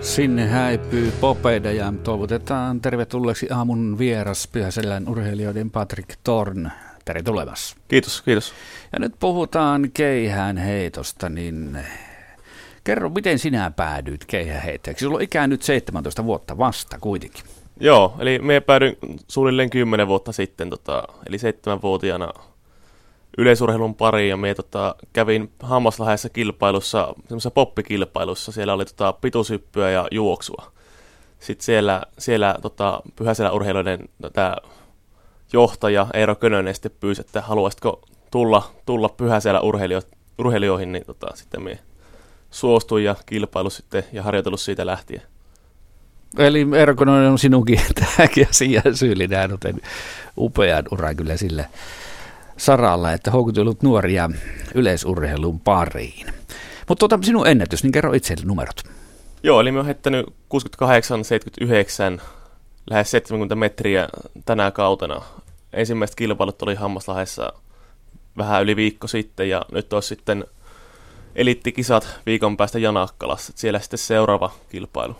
Sinne häipyy Popeida ja toivotetaan tervetulleeksi aamun vieras Pyhäselän urheilijoiden Patrick Torn. Tervetulemas. Kiitos, kiitos. Ja nyt puhutaan keihään heitosta, niin kerro, miten sinä päädyit keihään heittäjäksi? Sulla on ikää nyt 17 vuotta vasta kuitenkin. Joo, eli me päädyin suunnilleen 10 vuotta sitten, tota, eli seitsemänvuotiaana yleisurheilun pariin ja me tota, kävin Hammaslahdessa kilpailussa, semmoisessa poppikilpailussa. Siellä oli tota, pituushyppyä ja juoksua. Sitten siellä, siellä tota, Pyhäselän urheilijoiden tämä johtaja Eero Könönen sitten pyysi, että haluaisitko tulla, tulla Pyhäselän urheilijo, urheilijoihin, niin tota, sitten me suostuin ja kilpailu sitten ja harjoitellut siitä lähtien. Eli Eero Könönen on sinunkin tämäkin asia syyllinen, joten upean uran kyllä sille saralla, että houkutellut nuoria yleisurheilun pariin. Mutta tuota, sinun ennätys, niin kerro itse numerot. Joo, eli me oon heittänyt 68, 79, lähes 70 metriä tänä kautena. Ensimmäiset kilpailut oli Hammaslahdessa vähän yli viikko sitten ja nyt olisi sitten eliittikisat viikon päästä Janakkalassa. Siellä sitten seuraava kilpailu.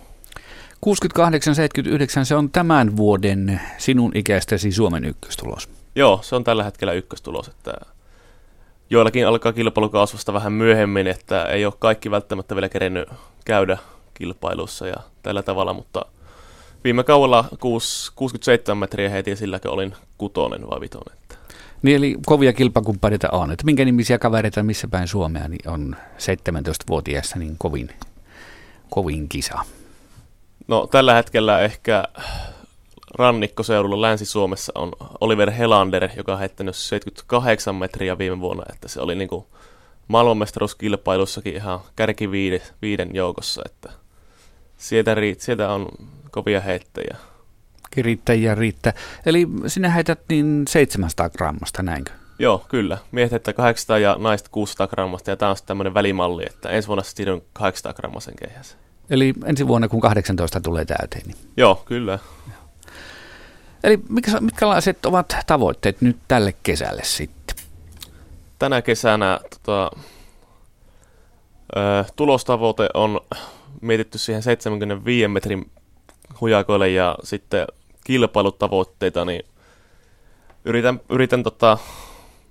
68-79, se on tämän vuoden sinun ikäistäsi Suomen ykköstulos. Joo, se on tällä hetkellä ykköstulos, että joillakin alkaa kilpailukasvusta vähän myöhemmin, että ei ole kaikki välttämättä vielä kerennyt käydä kilpailussa ja tällä tavalla, mutta viime kaudella 6, 67 metriä heti silläkö olin kutonen vai vitonen. Niin eli kovia kilpakumppaneita on, että minkä nimisiä kavereita missä päin Suomea niin on 17-vuotiaassa niin kovin, kovin kisa? No tällä hetkellä ehkä rannikkoseudulla Länsi-Suomessa on Oliver Helander, joka on heittänyt 78 metriä viime vuonna, että se oli niin kuin maailmanmestaruuskilpailussakin ihan kärki viiden, viiden joukossa, että sieltä, riit, sieltä on kovia heittäjiä. Riittäjiä riittää. Eli sinä heität niin 700 grammasta, näinkö? Joo, kyllä. Miehet heittää 800 ja naiset 600 grammasta, ja tämä on sitten tämmöinen välimalli, että ensi vuonna sitten 800 grammasen keihäsen. Eli ensi vuonna, kun 18 tulee täyteen. Niin... Joo, kyllä. Eli mitkä, mitkälaiset ovat tavoitteet nyt tälle kesälle sitten? Tänä kesänä tota, ö, tulostavoite on mietitty siihen 75 metrin hujakoille ja sitten kilpailutavoitteita, niin yritän, yritän tota,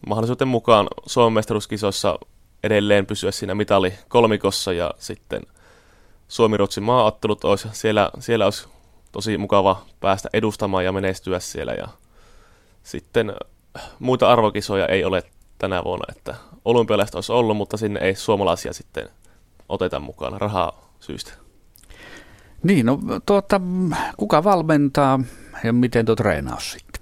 mahdollisuuden mukaan Suomen mestaruuskisoissa edelleen pysyä siinä mitali kolmikossa ja sitten Suomi-Ruotsin maaottelut olisi, siellä, siellä olisi tosi mukava päästä edustamaan ja menestyä siellä. Ja sitten muita arvokisoja ei ole tänä vuonna, että olympialaiset olisi ollut, mutta sinne ei suomalaisia sitten oteta mukaan rahaa syystä. Niin, no tuota, kuka valmentaa ja miten tuo treenaus sitten?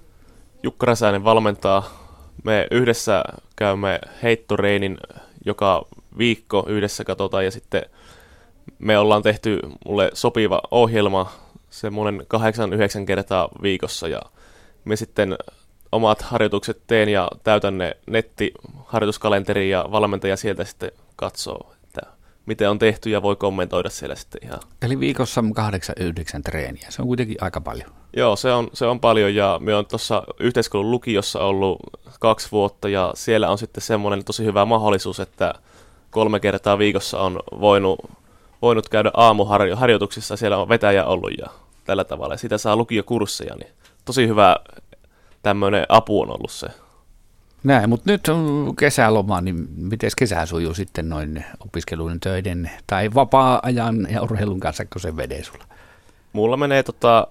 Jukka Räsänen valmentaa. Me yhdessä käymme heittoreinin joka viikko yhdessä katsotaan ja sitten me ollaan tehty mulle sopiva ohjelma semmoinen kahdeksan, yhdeksän kertaa viikossa ja me sitten omat harjoitukset teen ja täytän ne nettiharjoituskalenteri ja valmentaja sieltä sitten katsoo, että miten on tehty ja voi kommentoida siellä sitten ihan. Eli viikossa kahdeksan, yhdeksän treeniä, se on kuitenkin aika paljon. Joo, se on, se on paljon ja me on tuossa yhteiskunnan lukiossa ollut kaksi vuotta ja siellä on sitten semmoinen tosi hyvä mahdollisuus, että kolme kertaa viikossa on voinut voinut käydä aamuharjoituksissa, siellä on vetäjä ollut ja tällä tavalla. Ja sitä saa lukiokursseja, niin tosi hyvä tämmöinen apu on ollut se. Näin, mutta nyt on kesäloma, niin miten kesä sujuu sitten noin opiskelun töiden tai vapaa-ajan ja urheilun kanssa, kun se vedee sulla? Mulla menee tota,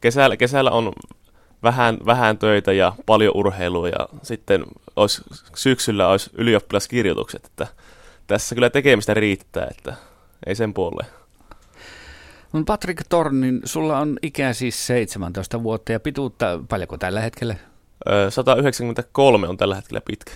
kesällä, kesällä on vähän, vähän töitä ja paljon urheilua ja sitten olisi, syksyllä olisi ylioppilaskirjoitukset, että tässä kyllä tekemistä riittää, että ei sen puolelle. No Patrick Tornin, sulla on ikä siis 17 vuotta ja pituutta paljonko tällä hetkellä? 193 on tällä hetkellä pitkä.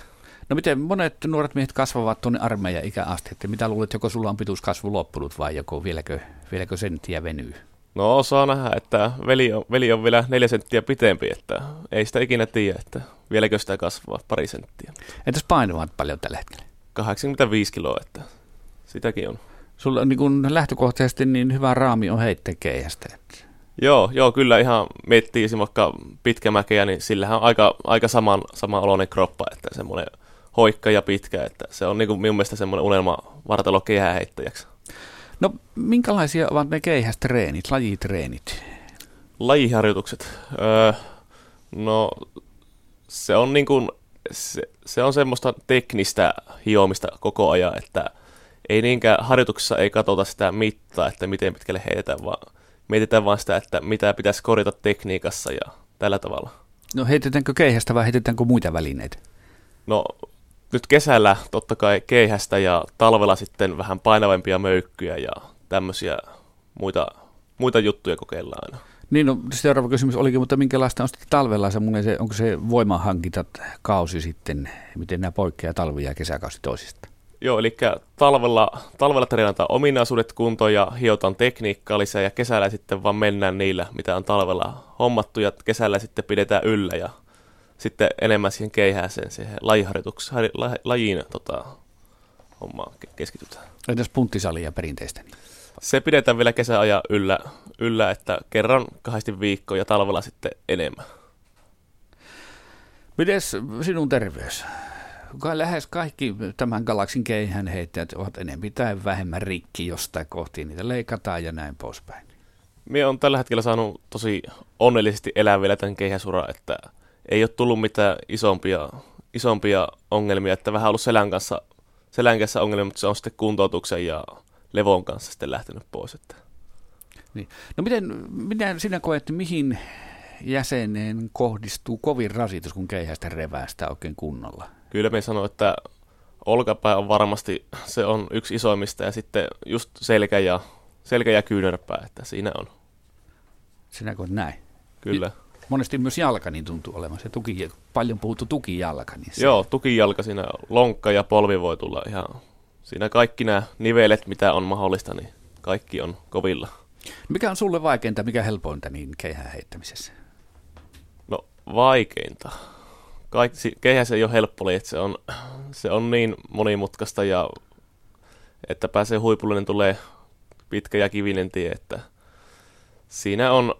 No miten monet nuoret miehet kasvavat tuonne armeijan ikäasti, että mitä luulet, joko sulla on pituuskasvu loppunut vai joko vieläkö, vieläkö senttiä venyy? No saa nähdä, että veli on, veli on vielä neljä senttiä pitempi, että ei sitä ikinä tiedä, että vieläkö sitä kasvaa pari senttiä. Entäs painavat paljon tällä hetkellä? 85 kiloa, että sitäkin on. Sulla on niin lähtökohtaisesti niin hyvä raami on heittäkeijästä. Joo, joo, kyllä ihan miettii vaikka pitkämäkeä, niin sillähän on aika, aika saman, saman oloinen kroppa, että semmoinen hoikka ja pitkä, että se on niin kuin minun mielestä semmoinen unelma vartalo heittäjäksi. No minkälaisia ovat ne keihästreenit, lajitreenit? Lajiharjoitukset. Öö, no se on niin kuin, se, se on semmoista teknistä hiomista koko ajan, että ei niinkään harjoituksessa ei katsota sitä mittaa, että miten pitkälle heitetään, vaan mietitään vaan sitä, että mitä pitäisi korjata tekniikassa ja tällä tavalla. No heitetäänkö keihästä vai heitetäänkö muita välineitä? No nyt kesällä totta kai keihästä ja talvella sitten vähän painavampia möykkyjä ja tämmöisiä muita, muita juttuja kokeillaan aina. Niin, no seuraava kysymys olikin, mutta minkälaista on sitten talvella semmoinen, se, onko se voimahankinta kausi sitten, miten nämä poikkeaa talvi- ja kesäkausi toisista? Joo, eli talvella, talvella treenataan ominaisuudet kuntoon ja hiotaan tekniikkaa lisää ja kesällä sitten vaan mennään niillä, mitä on talvella hommattu ja kesällä sitten pidetään yllä ja sitten enemmän siihen keihääseen, siihen lajiharjoitukseen, lajiin tota, hommaan keskitytään. Entäs punttisalia perinteistä? Niin? Se pidetään vielä kesäajan yllä, yllä, että kerran kahdesti viikkoa ja talvella sitten enemmän. Mites sinun terveys? Lähes kaikki tämän galaksin keihänheittäjät ovat enemmän tai vähemmän rikki jostain kohti, niitä leikataan ja näin poispäin. Minä on tällä hetkellä saanut tosi onnellisesti elää vielä tämän keihäsuran, että ei ole tullut mitään isompia, isompia ongelmia, että vähän ollut selän kanssa, selän kanssa ongelmia, mutta se on sitten kuntoutuksen ja levon kanssa sitten lähtenyt pois. Että. Niin. No miten, miten sinä koet, mihin jäseneen kohdistuu kovin rasitus, kun keihästä reväästä oikein kunnolla? Kyllä me sanoo, että olkapää on varmasti, se on yksi isoimmista ja sitten just selkä ja, selkä ja kyynärpää, että siinä on. Sinä koet näin? Kyllä. Monesti myös jalka niin tuntuu olevan se tuki, paljon puhuttu tukijalka. Niin se... Joo, tukijalka siinä, lonkka ja polvi voi tulla ihan, siinä kaikki nämä nivelet, mitä on mahdollista, niin kaikki on kovilla. Mikä on sulle vaikeinta, mikä helpointa niin keihään heittämisessä? No vaikeinta kaikki, keihäs ei ole helppo että se on, se on niin monimutkaista ja että pääsee huipulle, niin tulee pitkä ja kivinen tie, että siinä on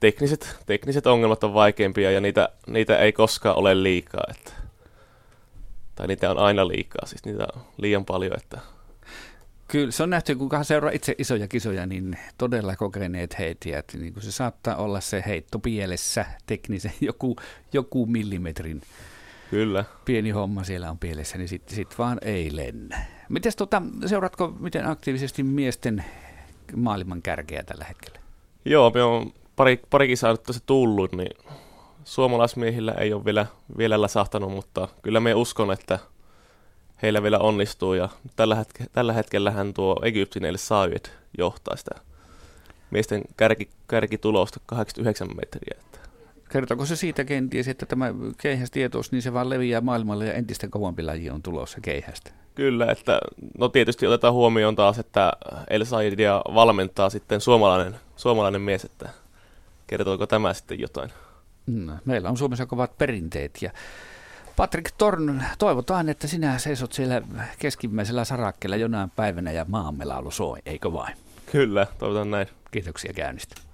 tekniset, tekniset ongelmat on vaikeampia ja niitä, niitä ei koskaan ole liikaa, että, tai niitä on aina liikaa, siis niitä on liian paljon, että Kyllä, se on nähty, kun seuraa itse isoja kisoja, niin todella kokeneet heitijät, niin kuin se saattaa olla se heitto pielessä teknisen, joku, joku millimetrin Kyllä. pieni homma siellä on pielessä, niin sitten sit vaan ei lennä. Mites tota, seuratko miten aktiivisesti miesten maailman kärkeä tällä hetkellä? Joo, me on pari, pari kisaa nyt se tullut, niin suomalaismiehillä ei ole vielä, vielä läsahtanut, mutta kyllä me uskon, että – heillä vielä onnistuu. Ja tällä, hetke, tällä hetkellähän tuo Egyptin Saayed johtaa sitä miesten kärki, kärkitulosta 89 metriä. Että. Kertooko se siitä kenties, että tämä keihästietous, niin se vaan leviää maailmalle ja entistä kovampi laji on tulossa keihästä? Kyllä, että no tietysti otetaan huomioon taas, että El Saidia valmentaa sitten suomalainen, suomalainen mies, että kertooko tämä sitten jotain? No, meillä on Suomessa kovat perinteet ja Patrick Torn, toivotaan, että sinä seisot siellä keskimmäisellä sarakkeella jonain päivänä ja maamme laulu soi, eikö vain? Kyllä, toivotan näin. Kiitoksia käynnistä.